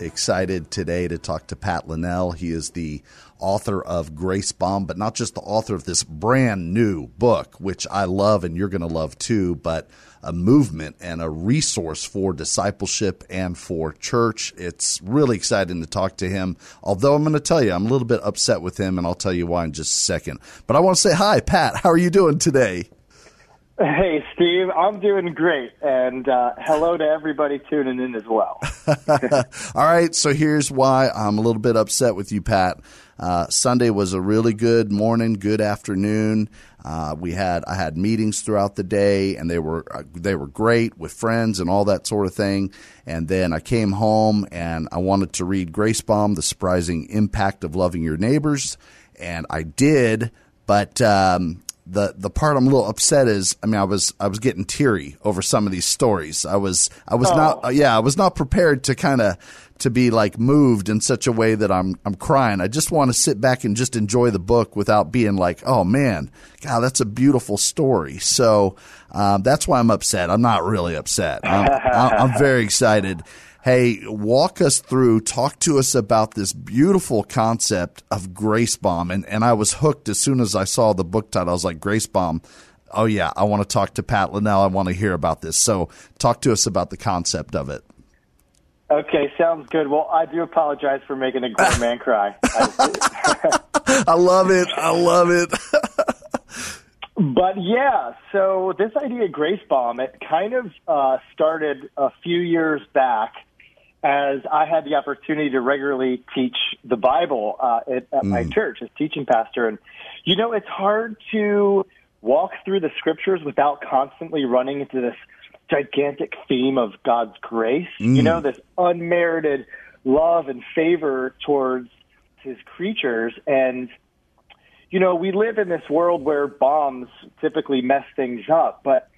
excited today to talk to Pat Linnell. He is the author of Grace Bomb, but not just the author of this brand new book, which I love and you're going to love too, but a movement and a resource for discipleship and for church. It's really exciting to talk to him. Although I'm going to tell you, I'm a little bit upset with him, and I'll tell you why in just a second. But I want to say hi, Pat. How are you doing today? Hey, Steve, I'm doing great. And uh, hello to everybody tuning in as well. All right, so here's why I'm a little bit upset with you, Pat. Uh, Sunday was a really good morning, good afternoon. Uh, we had I had meetings throughout the day, and they were uh, they were great with friends and all that sort of thing. And then I came home and I wanted to read Grace Bomb: The Surprising Impact of Loving Your Neighbors, and I did. But um, the the part I'm a little upset is I mean I was I was getting teary over some of these stories. I was I was oh. not yeah I was not prepared to kind of to be like moved in such a way that I'm I'm crying. I just want to sit back and just enjoy the book without being like oh man God that's a beautiful story. So um, that's why I'm upset. I'm not really upset. I'm, I'm very excited. Hey, walk us through, talk to us about this beautiful concept of Grace Bomb. And, and I was hooked as soon as I saw the book title. I was like, Grace Bomb. Oh, yeah, I want to talk to Pat Linnell. I want to hear about this. So, talk to us about the concept of it. Okay, sounds good. Well, I do apologize for making a grown man cry. I love it. I love it. but yeah, so this idea, of Grace Bomb, it kind of uh, started a few years back as I had the opportunity to regularly teach the Bible uh, at, at mm. my church as teaching pastor. And, you know, it's hard to walk through the scriptures without constantly running into this gigantic theme of God's grace, mm. you know, this unmerited love and favor towards his creatures. And, you know, we live in this world where bombs typically mess things up, but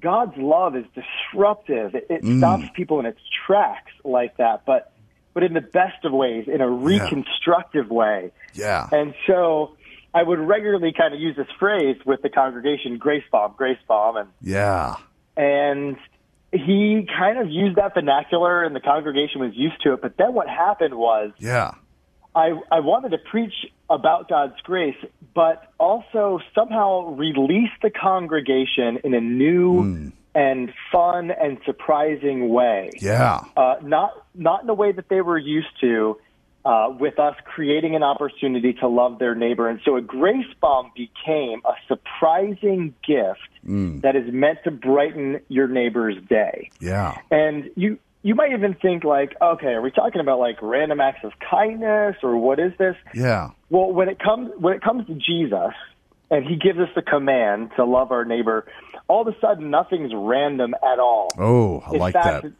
God's love is disruptive. It, it mm. stops people in its tracks like that, but but in the best of ways, in a reconstructive yeah. way. Yeah. And so I would regularly kind of use this phrase with the congregation, grace bomb, grace bomb, and yeah. And he kind of used that vernacular, and the congregation was used to it. But then what happened was, yeah, I, I wanted to preach about God's grace, but also somehow release the congregation in a new mm. and fun and surprising way. Yeah, uh, not not in a way that they were used to. Uh, with us creating an opportunity to love their neighbor. And so a grace bomb became a surprising gift mm. that is meant to brighten your neighbor's day. Yeah. And you, you might even think like, okay, are we talking about like random acts of kindness or what is this? Yeah. Well, when it comes when it comes to Jesus and he gives us the command to love our neighbor, all of a sudden nothing's random at all. Oh, I in like fact, that.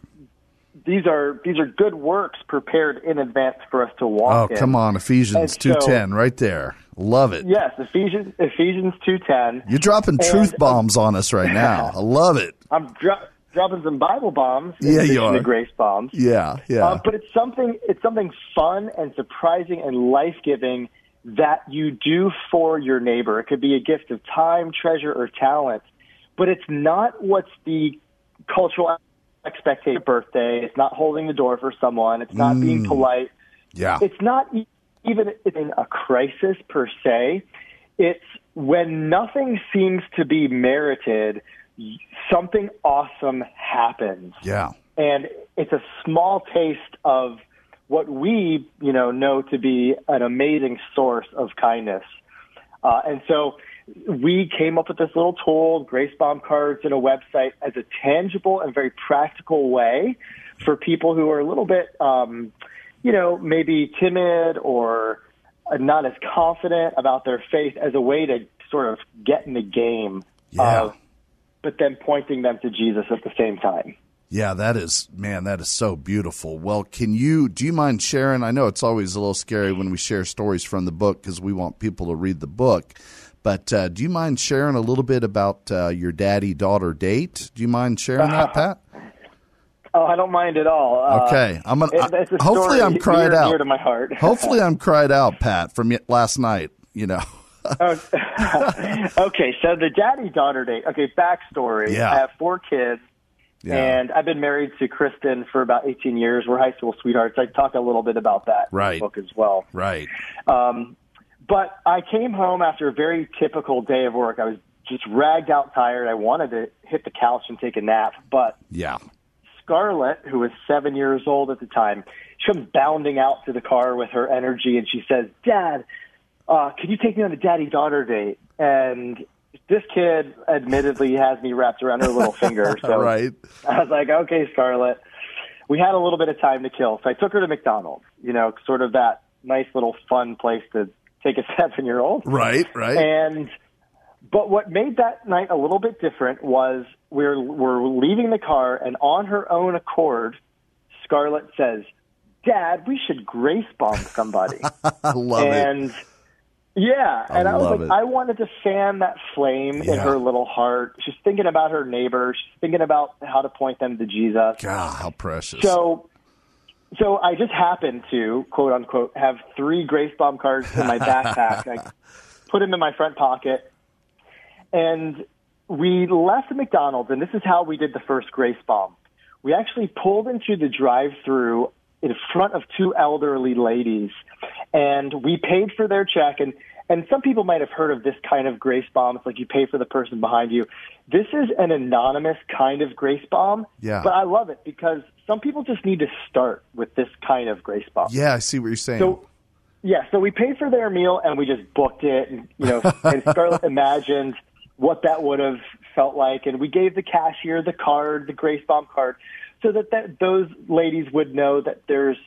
These are these are good works prepared in advance for us to walk. Oh, in. come on, Ephesians two ten, so, right there. Love it. Yes, Ephesians Ephesians two ten. You're dropping truth bombs on us right now. I love it. I'm dro- dropping some Bible bombs. Yeah, you are. The grace bombs. Yeah, yeah. Uh, but it's something. It's something fun and surprising and life giving that you do for your neighbor. It could be a gift of time, treasure, or talent. But it's not what's the cultural expectation. Birthday. It's not holding the door for someone. It's not mm. being polite. Yeah. It's not even in a crisis per se. It's when nothing seems to be merited something awesome happens. Yeah. And it's a small taste of what we, you know, know to be an amazing source of kindness. Uh, and so we came up with this little tool, Grace Bomb cards and a website as a tangible and very practical way for people who are a little bit, um, you know, maybe timid or not as confident about their faith as a way to sort of get in the game yeah. of but then pointing them to Jesus at the same time. Yeah, that is man, that is so beautiful. Well, can you do you mind sharing? I know it's always a little scary when we share stories from the book because we want people to read the book. But uh, do you mind sharing a little bit about uh, your daddy daughter date? Do you mind sharing that, Pat? Oh, I don't mind at all. Uh, Okay, I'm gonna. it- hopefully, I'm cried near, out. near to my heart. hopefully, I'm cried out, Pat, from last night. You know. Okay, so the daddy daughter date. Okay, backstory. Yeah. I have four kids, Yeah. and I've been married to Kristen for about 18 years. We're high school sweethearts. I talk a little bit about that in Right. the book as well. right. Um, but I came home after a very typical day of work. I was just ragged out, tired. I wanted to hit the couch and take a nap, but Yeah. Scarlett, who was seven years old at the time, she comes bounding out to the car with her energy, and she says, "Dad, uh, can you take me on a daddy-daughter date?" And this kid, admittedly, has me wrapped around her little finger. So Right. I was like, "Okay, Scarlett." We had a little bit of time to kill, so I took her to McDonald's. You know, sort of that nice little fun place to take a seven-year-old. Right. Right. And but what made that night a little bit different was we're we're leaving the car, and on her own accord, Scarlett says, "Dad, we should grace bomb somebody." I love it. Yeah, and I, was like, it. I wanted to fan that flame in her little heart. She's thinking about her neighbors. She's thinking about how to point them to Jesus. God, how precious. So, so I just happened to quote unquote have three Grace Bomb cards in my backpack. I put them in my front pocket, and we left McDonald's. And this is how we did the first Grace Bomb. We actually pulled into the drive-through in front of two elderly ladies, and we paid for their check. And and some people might have heard of this kind of grace bomb. It's like you pay for the person behind you. This is an anonymous kind of grace bomb. Yeah. But I love it because some people just need to start with this kind of grace bomb. yeah, I see what you're saying. So, yeah, so we paid for their meal and we just booked it, and you know, and Scarlett imagined what that would have felt like, and we gave the cashier the card, the Grace Bomb card, so that, that those ladies would know that there's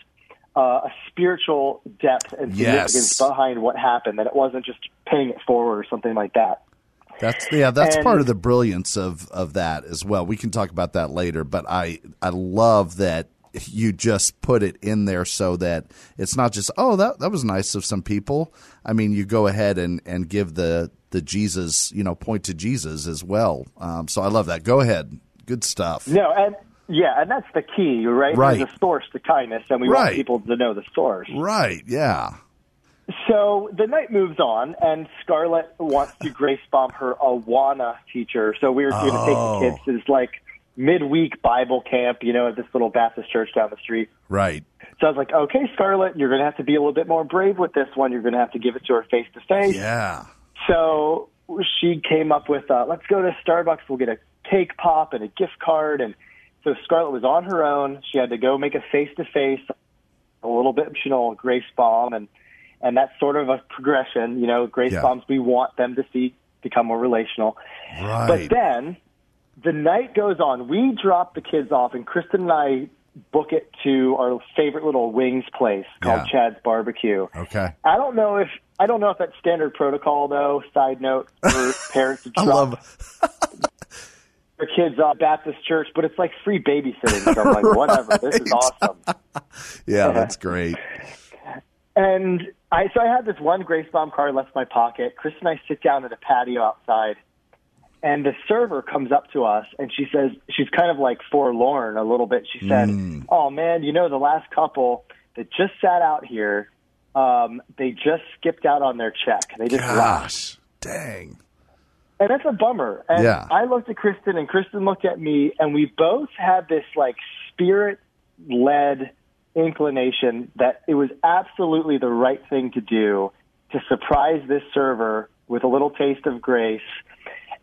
uh, a spiritual depth and Yes. significance behind what happened, that it wasn't just paying it forward or something like that. That's yeah, that's And- part of the brilliance of of that as well. We can talk about that later, but I I love that you just put it in there so that it's not just oh that that was nice of some people. I mean, you go ahead and and give the the Jesus, you know, point to Jesus as well. Um, so I love that. Go ahead. Good stuff. No, and yeah, and that's the key, right? Right. There's a source to kindness, and we Right. want people to know the source. Right. Yeah. So the night moves on, and Scarlett wants to grace bomb her Awana teacher. So we were going to take Oh. the kids to this like midweek Bible camp, you know, at this little Baptist church down the street. Right. So I was like, okay, Scarlett, you're going to have to be a little bit more brave with this one. You're going to have to give it to her face to face. Yeah. So she came up with, uh, let's go to Starbucks. We'll get a cake pop and a gift card. And so Scarlett was on her own. She had to go make a face to face, a little bit, you know, grace bomb. And, and that's sort of a progression, you know, grace Yeah. bombs we want them to see become more relational. Right. But then the night goes on. We drop the kids off, and Kristen and I book it to our favorite little wings place called Yeah. Chad's Barbecue. okay. I don't know if I don't know if that's standard protocol though. Side note for parents to I drop love their kids off Baptist church, but it's like free babysitting. So I'm like, whatever, this is awesome. Yeah, that's great. And I so I had this one Grace Bomb card left in my pocket. Chris and I sit down at a patio outside, and the server comes up to us and she says she's kind of like forlorn a little bit. She said, "Oh man, you know the last couple that just sat out here, um, they just skipped out on their check. They just left." Gosh. Dang. And that's a bummer. And Yeah. I looked at Kristen and Kristen looked at me and we both had this like spirit led inclination that it was absolutely the right thing to do to surprise this server with a little taste of grace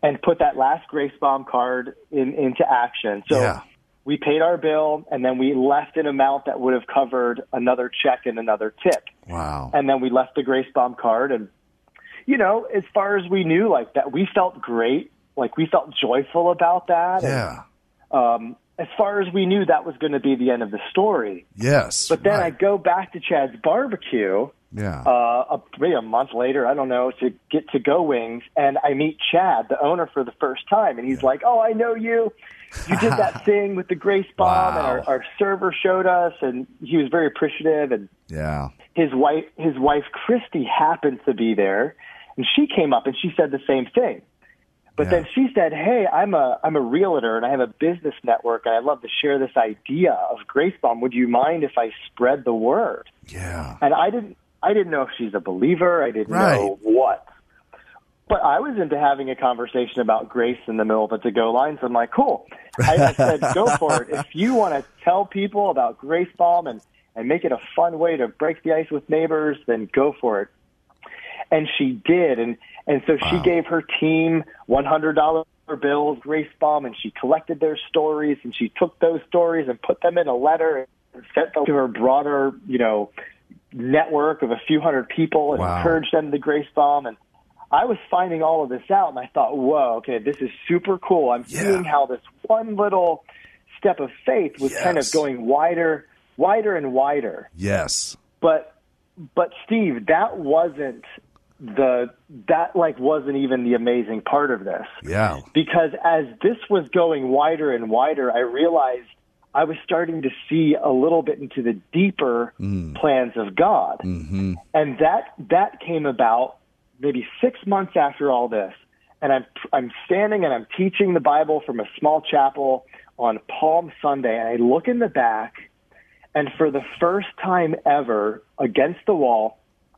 and put that last grace bomb card in, into action. So Yeah. we paid our bill and then we left an amount that would have covered another check and another tip Wow. and then we left the grace bomb card and you know as far as we knew like that we felt great. Like we felt joyful about that. And, Yeah. um as far as we knew that was going to be the end of the story. Yes. but then i go back to chad's barbecue Yeah. uh a, maybe a month later i don't know to get to go wings and i meet chad the owner for the first time. And he's like oh i know you. You did that thing with the grace bomb and our, our server showed us. And he was very appreciative. And yeah. his wife his wife Christy happened to be there And she came up and she said the same thing. But Yeah. then she said, "Hey, I'm a I'm a realtor and I have a business network and I'd love to share this idea of Grace Bomb. Would you mind if I spread the word?" Yeah. And I didn't I didn't know if she's a believer. I didn't Right. know what. But I was into having a conversation about grace in the middle of a to go line, so I'm like, cool. I, I said, go for it. If you want to tell people about Grace Bomb and, and make it a fun way to break the ice with neighbors, then go for it. And she did. And, and so she gave her team $100 bills, Grace Bomb, and she collected their stories and she took those stories and put them in a letter and sent them to her broader, you know, network of a few hundred people and Wow. encouraged them to Grace Bomb. And I was finding all of this out, and I thought, whoa, okay, this is super cool. I'm Yeah. seeing how this one little step of faith was kind of going wider, wider and wider. Yes. But, but Steve, that wasn't the that like wasn't even the amazing part of this Yeah. because as this was going wider and wider, I realized I was starting to see a little bit into the deeper plans of God, mm-hmm. and that that came about maybe six months after all this. And I'm I'm standing and I'm teaching the Bible from a small chapel on Palm Sunday, and I look in the back, and for the first time ever, against the wall,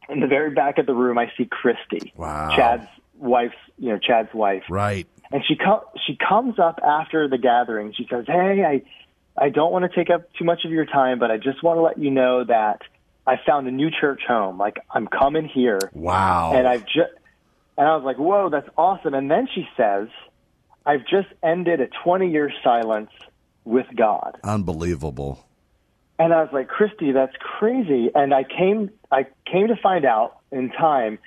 in the very back of the room, I see Christy, Wow. Chad's wife's, you know, Chad's wife, Right. and she co- she comes up after the gathering. She says, "Hey, I I don't want to take up too much of your time, but I just want to let you know that I found a new church home. Like I'm coming here, Wow. and I've just." And I was like, "Whoa, that's awesome!" And then she says, "I've just ended a 20 year silence with God." Unbelievable. And I was like, Christy, that's crazy. And I came, I came to find out in time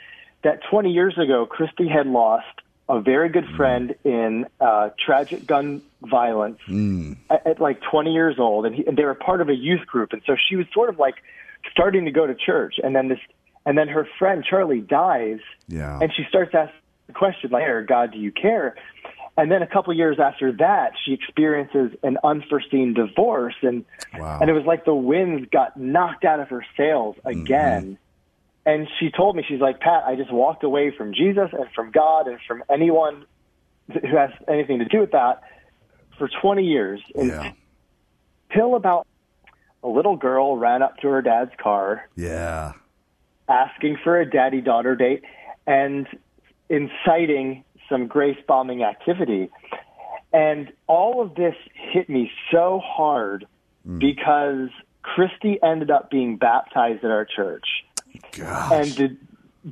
that 20 years ago, Christy had lost a very good friend in uh, tragic gun violence at, at like 20 years old, and, he, and they were part of a youth group, and so she was sort of like starting to go to church, and then this, and then her friend Charlie dies, Yeah. and she starts asking the question like, "God, do you care?" And then a couple years after that, she experiences an unforeseen divorce, and Wow. and it was like the winds got knocked out of her sails mm-hmm. again. And she told me, she's like, Pat, I just walked away from Jesus and from God and from anyone who has anything to do with that for 20 years yeah. until about a little girl ran up to her dad's car Yeah. asking for a daddy daughter date and inciting some grace bombing activity. And all of this hit me so hard hmm. because Christy ended up being baptized at our church. Gosh. And the,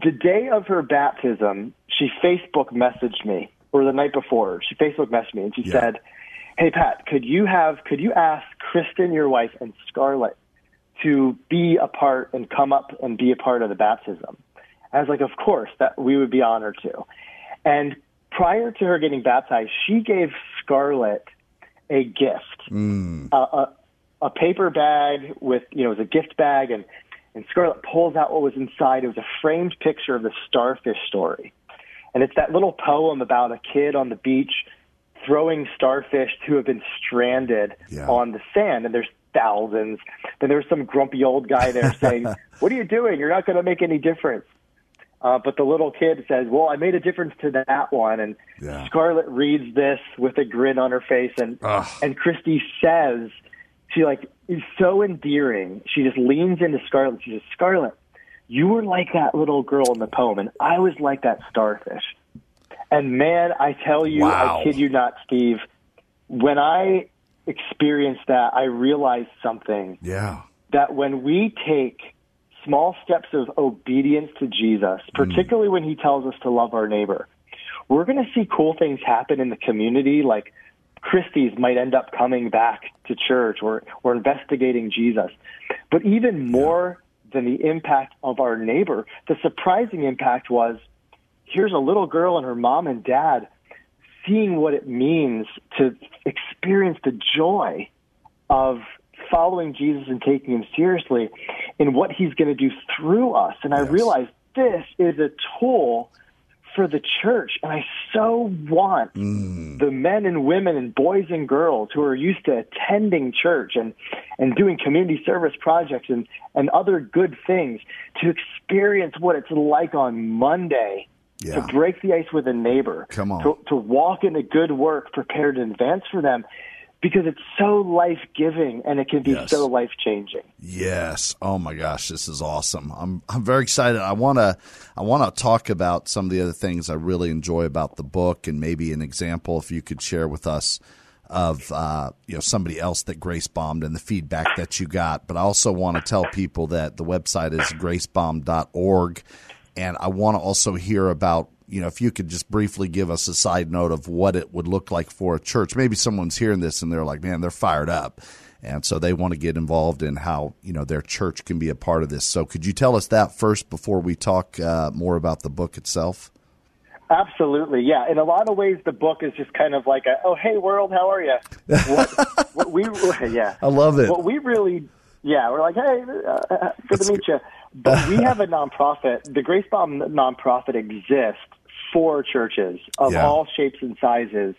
the day of her baptism, she Facebook messaged me, or the night before, she Facebook messaged me and she Yeah. said, Hey Pat, could you have could you ask Kristen, your wife, and Scarlett to be a part and come up and be a part of the baptism? I was like, Of course, that we would be honored to. And prior to her getting baptized, she gave Scarlett a gift hmm. a, a, a paper bag with you know it was a gift bag and and Scarlett pulls out what was inside. It was a framed picture of the starfish story, and it's that little poem about a kid on the beach throwing starfish who have been stranded Yeah. on the sand, and there's thousands. Then there's some grumpy old guy there saying, "What are you doing? You're not going to make any difference." Uh, but the little kid says, "Well, I made a difference to that one." And Yeah. Scarlett reads this with a grin on her face, and Ugh. and Christy says, she like is so endearing. She just leans into Scarlett. She says, "Scarlett, you were like that little girl in the poem, and I was like that starfish." And man, I tell you, Wow. I kid you not, Steve. When I experienced that, I realized something Yeah. that when we take small steps of obedience to Jesus, mm. particularly when he tells us to love our neighbor, we're going to see cool things happen in the community like Christy's might end up coming back to church or, or investigating Jesus. But even more than the impact of our neighbor, the surprising impact was here's a little girl and her mom and dad seeing what it means to experience the joy of following Jesus and taking him seriously in what he's going to do through us. And I Yes. realized this is a tool for the church. And I so want mm. the men and women and boys and girls who are used to attending church and, and doing community service projects and, and other good things to experience what it's like on Monday Yeah. to break the ice with a neighbor, Come on. to, to walk into good work prepared in advance for them, because it's so life giving and it can be Yes. so life changing. Yes. Oh my gosh, this is awesome. I'm I'm very excited. I want to I want to talk about some of the other things I really enjoy about the book and maybe an example if you could share with us of uh, you know somebody else that grace bombed and the feedback that you got. But I also want to tell people that the website is gracebomb.org and I want to also hear about you know if you could just briefly give us a side note of what it would look like for a church. Maybe someone's hearing this and they're like, man, they're fired up and so they want to get involved in how you know their church can be a part of this. So could you tell us that first before we talk uh, more about the book itself? Absolutely, yeah. In a lot of ways, the book is just kind of like a, "Oh, hey, world, how are you?" What, what we, yeah, I love it. What we really, yeah, we're like, "Hey, uh, good to meet you." But we have a nonprofit. The Grace Bomb nonprofit exists for churches of Yeah. all shapes and sizes.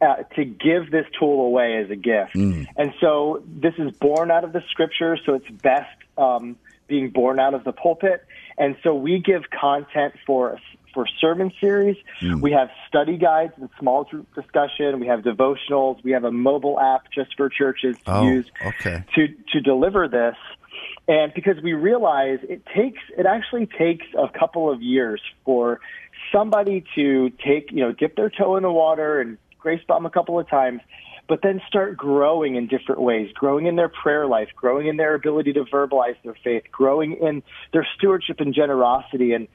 Uh, to give this tool away as a gift. Mm. And so this is born out of the scripture, so it's best um, being born out of the pulpit. And so we give content for for sermon series. Mm. We have study guides and small group discussion. We have devotionals. We have a mobile app just for churches to Oh, use okay. to to deliver this. And because we realize it takes, it actually takes a couple of years for somebody to take, you know, dip their toe in the water and grace bomb a couple of times, but then start growing in different ways, growing in their prayer life, growing in their ability to verbalize their faith, growing in their stewardship and generosity. And,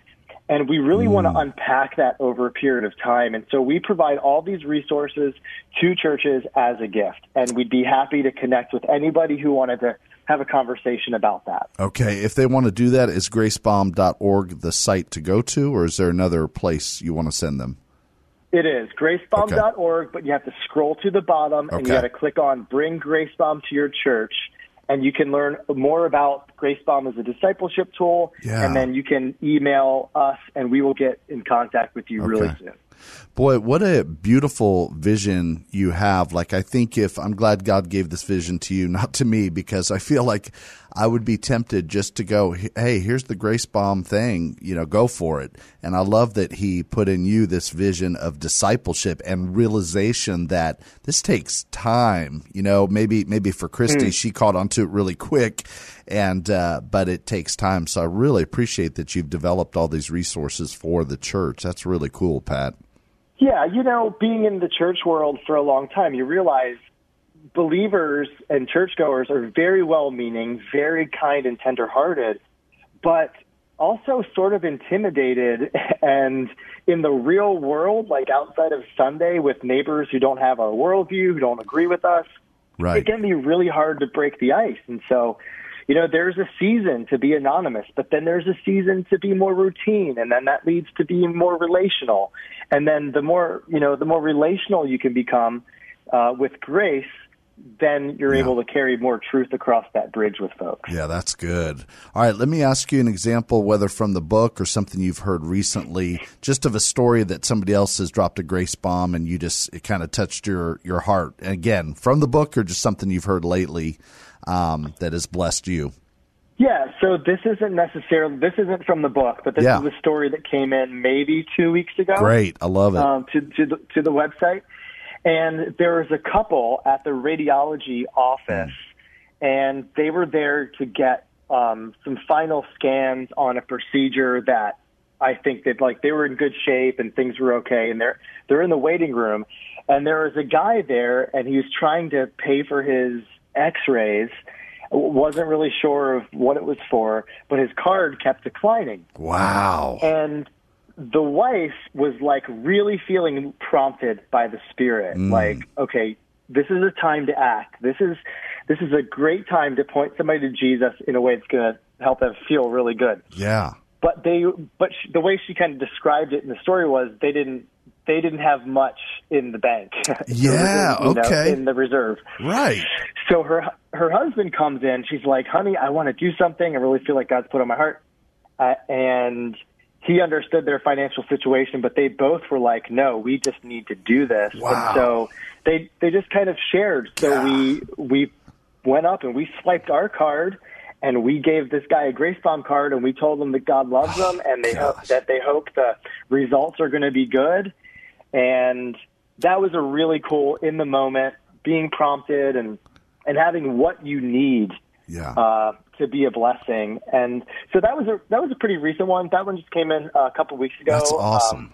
and we really want to mm. unpack that over a period of time. And so we provide all these resources to churches as a gift. And we'd be happy to connect with anybody who wanted to have a conversation about that. Okay, if they want to do that, is gracebomb.org the site to go to, or is there another place you want to send them? It is gracebomb.org, but you have to scroll to the bottom and you got to click on Bring Grace Bomb to your church. And you can learn more about Grace Bomb as a discipleship tool. Yeah. And then you can email us and we will get in contact with you really soon. Boy, what a beautiful vision you have. Like, I think if I'm glad God gave this vision to you, not to me, because I feel like I would be tempted just to go, hey, here's the grace bomb thing, you know, go for it. And I love that He put in you this vision of discipleship and realization that this takes time. You know, maybe, maybe for Christy, she caught onto it really quick. And, uh, but it takes time. So I really appreciate that you've developed all these resources for the church. That's really cool, Pat. Yeah, you know, being in the church world for a long time, you realize believers and churchgoers are very well meaning, very kind and tender hearted, but also sort of intimidated and in the real world, like outside of Sunday with neighbors who don't have our worldview, who don't agree with us, Right. it can be really hard to break the ice. And so, you know, there's a season to be anonymous, but then there's a season to be more routine, and then that leads to being more relational. And then the more, you know, the more relational you can become uh, with grace, then you're Yeah. able to carry more truth across that bridge with folks. Yeah, that's good. All right, let me ask you an example, whether from the book or something you've heard recently, just of a story that somebody else has dropped a grace bomb and you just it kind of touched your your heart. And again, from the book or just something you've heard lately um, that has blessed you. Yeah, so this isn't necessarily this isn't from the book, but this Yeah. is a story that came in maybe two weeks ago. Great, I love it. um, to to the, to the website, and there was a couple at the radiology office, and they were there to get um, some final scans on a procedure that I think that like they were in good shape and things were okay, and they're they're in the waiting room, and there was a guy there, and he was trying to pay for his X-rays. Wasn't really sure of what it was for, but his card kept declining. wow. And the wife was like really feeling prompted by the spirit. Like, okay, this is a time to act. This is this is a great time to point somebody to Jesus in a way that's going to help them feel really good. Yeah. But they, but sh the way she kind of described it in the story was they didn't they didn't have much in the bank. Yeah, know, okay. in the reserve. Right. So her her husband comes in. She's like, "Honey, I want to do something. I really feel like God's put on my heart." Uh, and he understood their financial situation, but they both were like, "No, we just need to do this." Wow. And so they they just kind of shared. So we we went up and we swiped our card, and we gave this guy a grace bomb card and we told him that God loves Oh, them and they hope that they hope the results are going to be good. And that was a really cool in the moment being prompted and and having what you need Yeah. uh, to be a blessing. And so that was a that was a pretty recent one. That one just came in a couple weeks ago. That's awesome. um,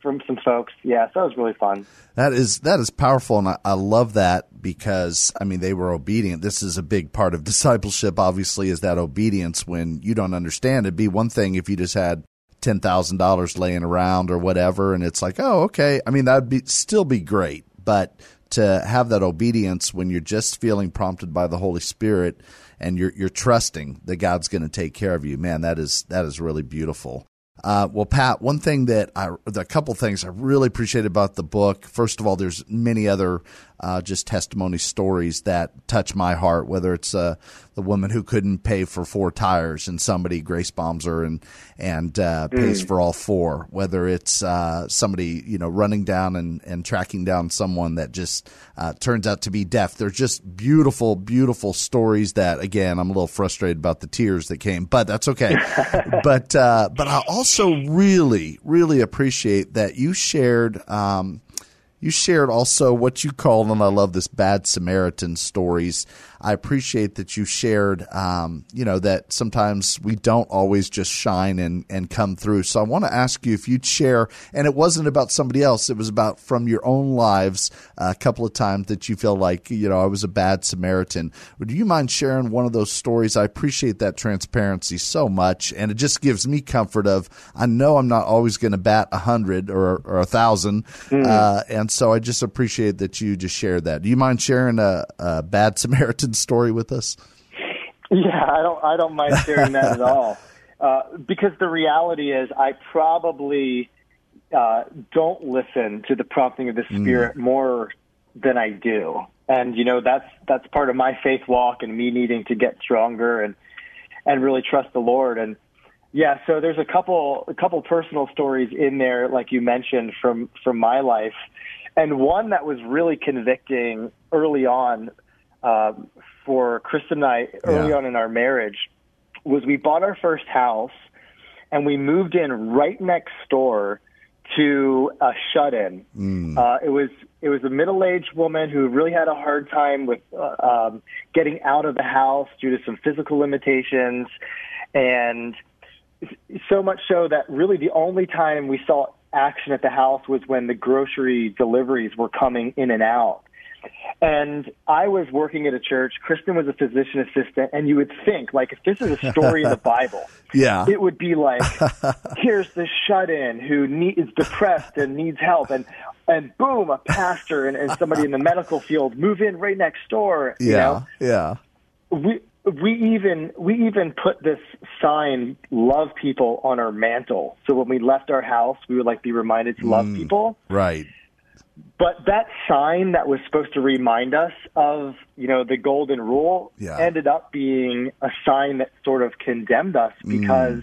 from some folks. Yeah, so that was really fun. That is that is powerful, and I, I love that because I mean they were obedient. This is a big part of discipleship. Obviously, is that obedience when you don't understand. It'd be one thing if you just had ten thousand dollars laying around or whatever, and it's like, oh, okay. I mean, that'd be still be great, but to have that obedience when you're just feeling prompted by the Holy Spirit and you're you're trusting that God's going to take care of you, man, that is that is really beautiful. Uh, well, Pat, one thing that I, a couple things I really appreciate about the book. First of all, there's many other uh, just testimony stories that touch my heart. Whether it's uh, the woman who couldn't pay for four tires and somebody grace bombs her and and uh, pays for all four. Whether it's uh, somebody you know running down and, and tracking down someone that just uh, turns out to be deaf. They're just beautiful, beautiful stories. That again, I'm a little frustrated about the tears that came, but that's okay. but uh, but I also really, really appreciate that you shared. Um, you shared also what you called, and I love this bad Samaritan stories. I appreciate that you shared, um, you know, that sometimes we don't always just shine and, and come through. So I want to ask you if you'd share, and it wasn't about somebody else, it was about from your own lives uh, a couple of times that you feel like, you know, I was a bad Samaritan. Would you mind sharing one of those stories? I appreciate that transparency so much, and it just gives me comfort of I know I'm not always going to bat a hundred or or a thousand, uh, and so I just appreciate that you just shared that. Do you mind sharing a, a bad Samaritan story with us? Yeah, I don't I don't mind sharing that at all. Uh, because the reality is, I probably uh, don't listen to the prompting of the Spirit more than I do, and you know that's that's part of my faith walk and me needing to get stronger and and really trust the Lord. And yeah, so there's a couple a couple personal stories in there, like you mentioned from from my life, and one that was really convicting early on uh, for Kristen and I early Yeah. on in our marriage was we bought our first house and we moved in right next door to a shut-in. Uh, it was it was a middle-aged woman who really had a hard time with uh, um, getting out of the house due to some physical limitations, and so much so that really the only time we saw action at the house was when the grocery deliveries were coming in and out. And I was working at a church. Kristen was a physician assistant, and you would think, like, if this is a story in the Bible, Yeah. it would be like, here's this shut-in who need, is depressed and needs help, and and boom, a pastor and, and somebody in the medical field move in right next door. You yeah, know? yeah, we we even we even put this sign love people on our mantle so when we left our house we would like be reminded to love mm, people right. But that sign that was supposed to remind us of you know the golden rule Yeah. ended up being a sign that sort of condemned us Mm. because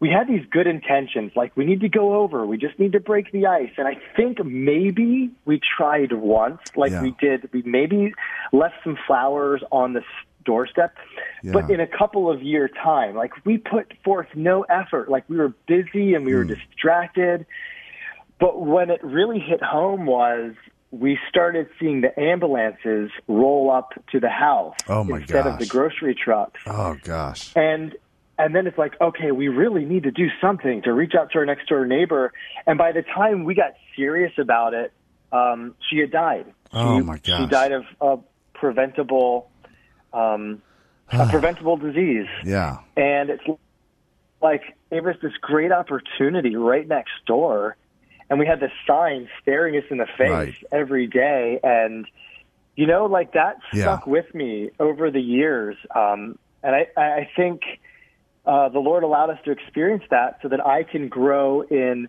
we had these good intentions like we need to go over we just need to break the ice and i think maybe we tried once like Yeah. we did we maybe left some flowers on the doorstep but in a couple of year time like we put forth no effort like we were busy and we were Mm. distracted but when it really hit home was we started seeing the ambulances roll up to the house Oh, instead of the grocery trucks. Oh gosh. And and then it's like, okay, we really need to do something to reach out to our next door neighbor. And by the time we got serious about it, um, she had died. Oh, She- my She died of a preventable, um, a preventable disease Yeah. and it's like it was this great opportunity right next door and we had this sign staring us in the face Right. every day and you know like that Yeah. stuck with me over the years um and i i think uh the lord allowed us to experience that so that i can grow in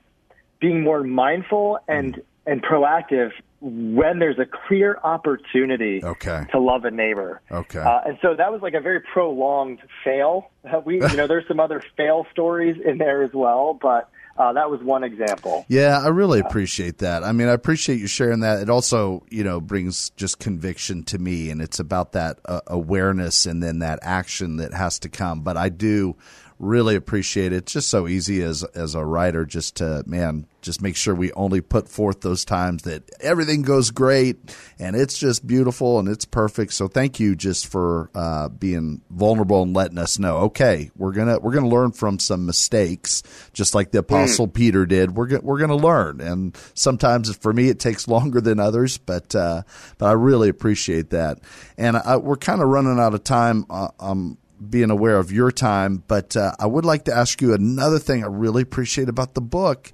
being more mindful and Mm. and proactive when there's a clear opportunity Okay. to love a neighbor Okay. uh, and so that was like a very prolonged fail. We, you know, there's some other fail stories in there as well, but uh, that was one example. Yeah, I really appreciate that. I mean, I appreciate you sharing that. It also, you know, brings just conviction to me, and it's about that uh, awareness and then that action that has to come. But I do really appreciate it. It's just so easy as as a writer just to man just make sure we only put forth those times that everything goes great and it's just beautiful and it's perfect. So thank you just for uh, being vulnerable and letting us know. Okay, we're gonna we're gonna learn from some mistakes, just like the Apostle mm. Peter did. We're go- we're gonna learn, and sometimes for me it takes longer than others, but uh, but I really appreciate that. And I, we're kind of running out of time. Uh, um, being aware of your time. But uh, I would like to ask you another thing I really appreciate about the book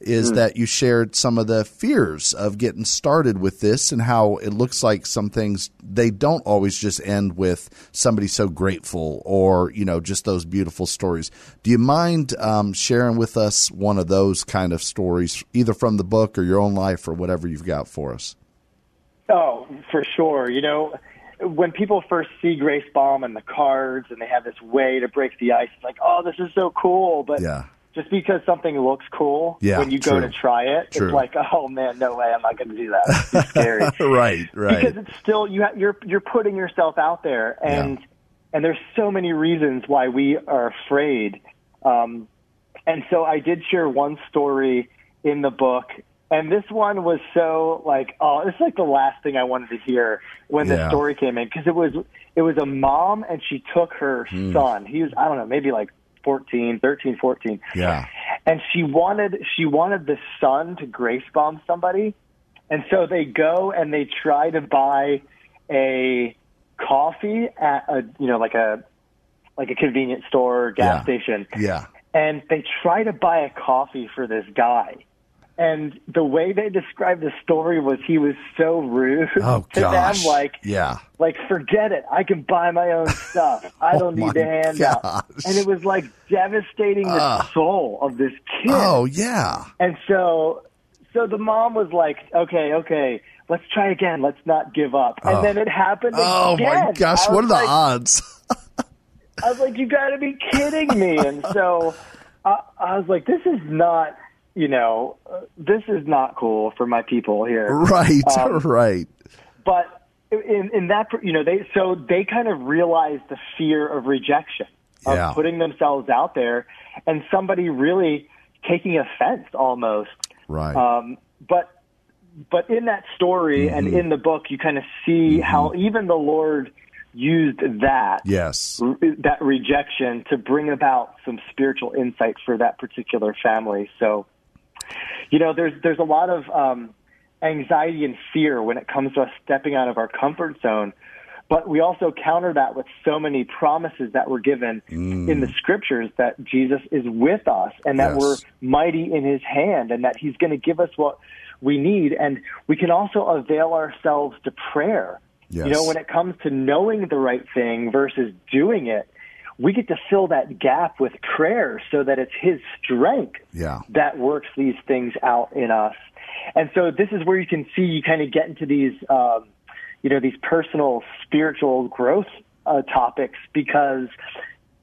is mm. that you shared some of the fears of getting started with this and how it looks like some things they don't always just end with somebody so grateful or you know just those beautiful stories do you mind um, sharing with us one of those kind of stories either from the book or your own life or whatever you've got for us oh for sure you know when people first see Grace Bomb and the cards and they have this way to break the ice, it's like, oh, this is so cool. But yeah. just because something looks cool, yeah, when you true. go to try it, true. it's like, oh man, no way, I'm not going to do that. It's scary. right, right. Because it's still you. Ha- you're you're putting yourself out there, and yeah. and there's so many reasons why we are afraid. Um, and so I did share one story in the book and this one was so like, oh, it's like the last thing I wanted to hear when yeah. the story came in because it was it was a mom and she took her mm. son. He was I don't know, maybe like 14, 13, 14. Yeah. And she wanted she wanted the son to grace bomb somebody. And so they go and they try to buy a coffee at a you know like a like a convenience store gas yeah. station. Yeah. And they try to buy a coffee for this guy and the way they described the story was he was so rude oh, to gosh. them. Like, yeah, like forget it. I can buy my own stuff. I oh don't oh need the handout. And it was like devastating uh, the soul of this kid. Oh yeah. And so, so the mom was like, okay, okay. Let's try again. Let's not give up. And oh. then it happened oh, again. my gosh, what are the like, odds? I was like, you got to be kidding me. And so I, I was like, this is not you know, this is not cool for my people here. Right, um, right. But in, in that, you know, they so they kind of realize the fear of rejection, of yeah. putting themselves out there, and somebody really taking offense almost. Right. Um, but but in that story mm-hmm. and in the book, you kind of see mm-hmm. how even the Lord used that yes that rejection to bring about some spiritual insight for that particular family. So you know, there's there's a lot of um, anxiety and fear when it comes to us stepping out of our comfort zone. But we also counter that with so many promises that were given mm. in the scriptures that Jesus is with us and that yes. we're mighty in his hand and that he's going to give us what we need. And we can also avail ourselves to prayer. Yes. You know, when it comes to knowing the right thing versus doing it, we get to fill that gap with prayer so that it's his strength yeah. that works these things out in us. And so this is where you can see you kind of get into these, um, you know, these personal spiritual growth uh, topics because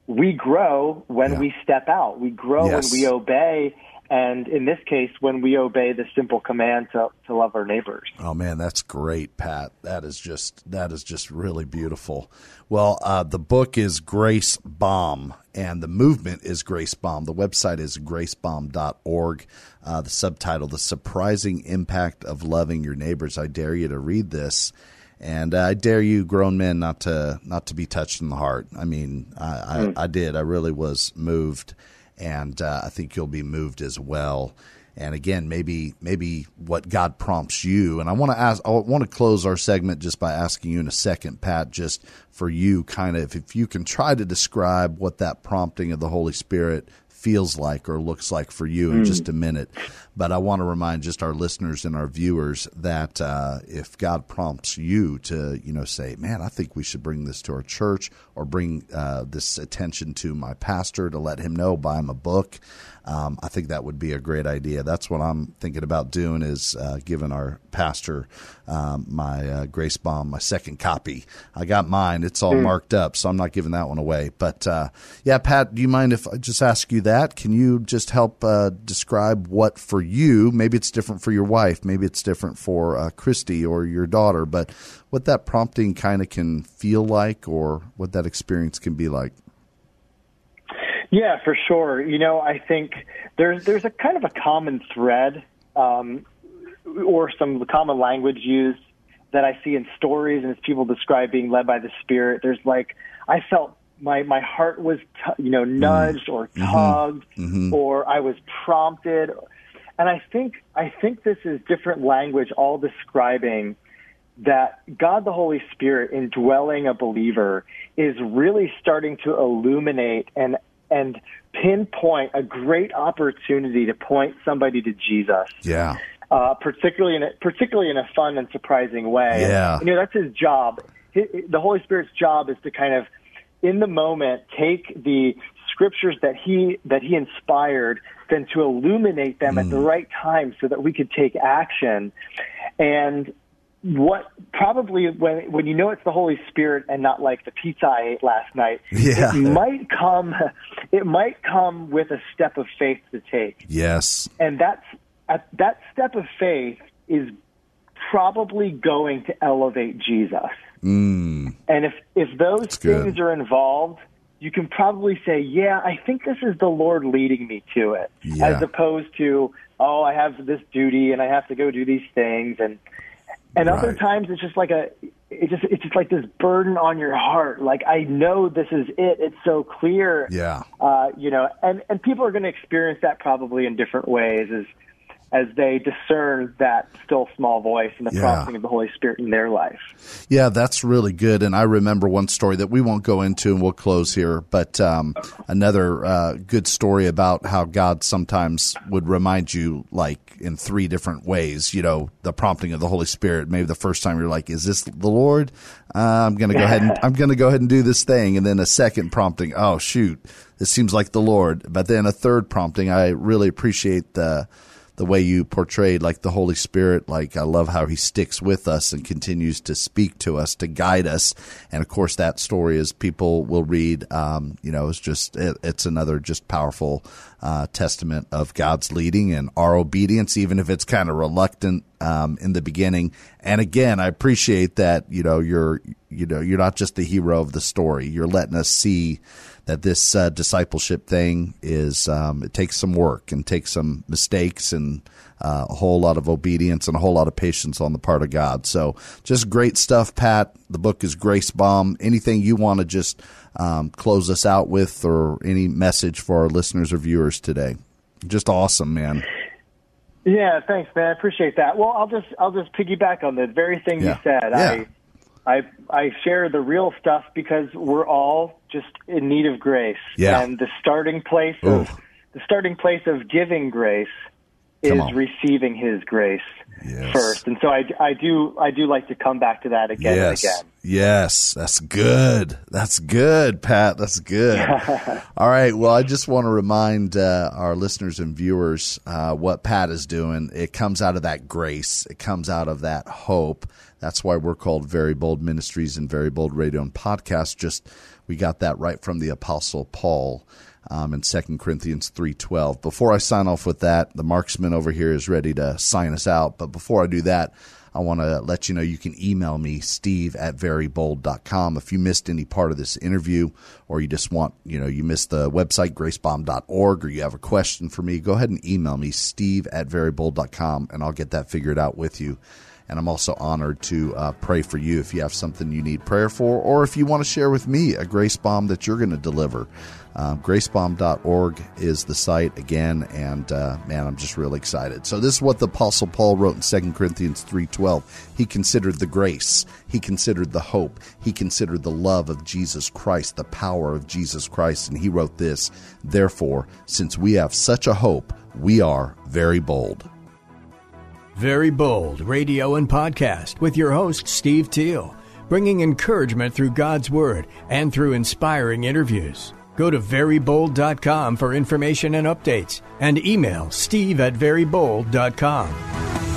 we grow when yeah. we step out. We grow yes. when we obey and in this case, when we obey the simple command to, to love our neighbors. Oh man, that's great, Pat. That is just that is just really beautiful. Well, uh, the book is Grace Bomb, and the movement is Grace Bomb. The website is gracebomb.org. Uh, the subtitle: The Surprising Impact of Loving Your Neighbors. I dare you to read this. And I dare you, grown men, not to not to be touched in the heart. I mean, I. I, I did. I really was moved and uh, I think you'll be moved as well. And again, maybe maybe what God prompts you. And I want to ask. I want to close our segment just by asking you in a second, Pat, just for you, kind of, if you can try to describe what that prompting of the Holy Spirit feels like or looks like for you in mm. just a minute. But I want to remind just our listeners and our viewers that uh, if God prompts you to, you know, say, "Man, I think we should bring this to our church," or bring uh, this attention to my pastor to let him know, buy him a book. Um, I think that would be a great idea. That's what I'm thinking about doing is uh, giving our pastor um, my uh, Grace Bomb, my second copy. I got mine; it's all mm. marked up, so I'm not giving that one away. But uh, yeah, Pat, do you mind if I just ask you that? that, can you just help uh, describe what for you? Maybe it's different for your wife, maybe it's different for uh, Christy or your daughter, but what that prompting kind of can feel like, or what that experience can be like. Yeah, for sure. You know, I think there's there's a kind of a common thread, um, or some common language used that I see in stories and as people describe being led by the Spirit. There's like I felt my my heart was t- you know nudged or mm-hmm. tugged mm-hmm. or I was prompted and I think I think this is different language all describing that God the Holy Spirit indwelling a believer is really starting to illuminate and and pinpoint a great opportunity to point somebody to Jesus. Yeah. Uh, particularly in a, particularly in a fun and surprising way. Yeah. You know that's his job. the Holy Spirit's job is to kind of in the moment take the scriptures that he that he inspired then to illuminate them mm. at the mm. right time so that we could take action and what probably when when you know it's the Holy Spirit and not like the pizza I ate last night, yeah. it might come it might come with a step of faith to take. Yes. And that's that step of faith is probably going to elevate Jesus. Mm. And if if those That's things good. are involved, you can probably say, "Yeah, I think this is the Lord leading me to it," yeah. as opposed to, "Oh, I have this duty and I have to go do these things." And and right. other times it's just like a it just it's just like this burden on your heart. Like I know this is it. It's so clear. Yeah. Uh, you know, and and people are going to experience that probably in different ways. As as they discern that still small voice and the yeah. prompting of the Holy Spirit in their life. Yeah, that's really good. And I remember one story that we won't go into and we'll close here, but um, another uh, good story about how God sometimes would remind you, like in three different ways, you know, the prompting of the Holy Spirit. Maybe the first time you're like, is this the Lord? Uh, I'm going to go ahead and I'm going to go ahead and do this thing. And then a second prompting, oh, shoot, this seems like the Lord. But then a third prompting, I really appreciate the, the way you portrayed like the Holy Spirit. Like I love how he sticks with us and continues to speak to us, to guide us. And of course, that story, as people will read, um, you know, it's just it, it's another just powerful uh, testament of God's leading and our obedience, even if it's kind of reluctant um, in the beginning. And again, I appreciate that you know you're you know you're not just the hero of the story. You're letting us see that this uh, discipleship thing is um, it takes some work and takes some mistakes and uh, a whole lot of obedience and a whole lot of patience on the part of God. So just great stuff, Pat. The book is Grace Bomb. Anything you want to just um, close us out with, or any message for our listeners or viewers today? Just awesome, man. Yeah, thanks, man. I appreciate that. Well, I'll just I'll just piggyback on the very thing yeah. you said. Yeah. I I I share the real stuff because we're all just in need of grace. Yeah. And the starting place Ooh. of the starting place of giving grace is receiving his grace yes. first. And so I, I do I do like to come back to that again yes. and again. Yes, that's good. That's good, Pat. That's good. All right. Well, I just want to remind uh, our listeners and viewers uh, what Pat is doing. It comes out of that grace. It comes out of that hope. That's why we're called Very Bold Ministries and Very Bold Radio and Podcast. Just we got that right from the Apostle Paul um, in 2 Corinthians 3.12. Before I sign off with that, the marksman over here is ready to sign us out. But before I do that, I want to let you know you can email me, steve at verybold.com. If you missed any part of this interview or you just want, you know, you missed the website, gracebomb.org, or you have a question for me, go ahead and email me, steve at verybold.com, and I'll get that figured out with you. And I'm also honored to uh, pray for you if you have something you need prayer for, or if you want to share with me a grace bomb that you're going to deliver. Uh, gracebomb.org is the site again, and uh, man, I'm just really excited. So this is what the Apostle Paul wrote in 2 Corinthians 3.12. He considered the grace. He considered the hope. He considered the love of Jesus Christ, the power of Jesus Christ, and he wrote this, Therefore, since we have such a hope, we are very bold. Very Bold Radio and Podcast with your host, Steve Teal, bringing encouragement through God's Word and through inspiring interviews. Go to verybold.com for information and updates and email steve at verybold.com.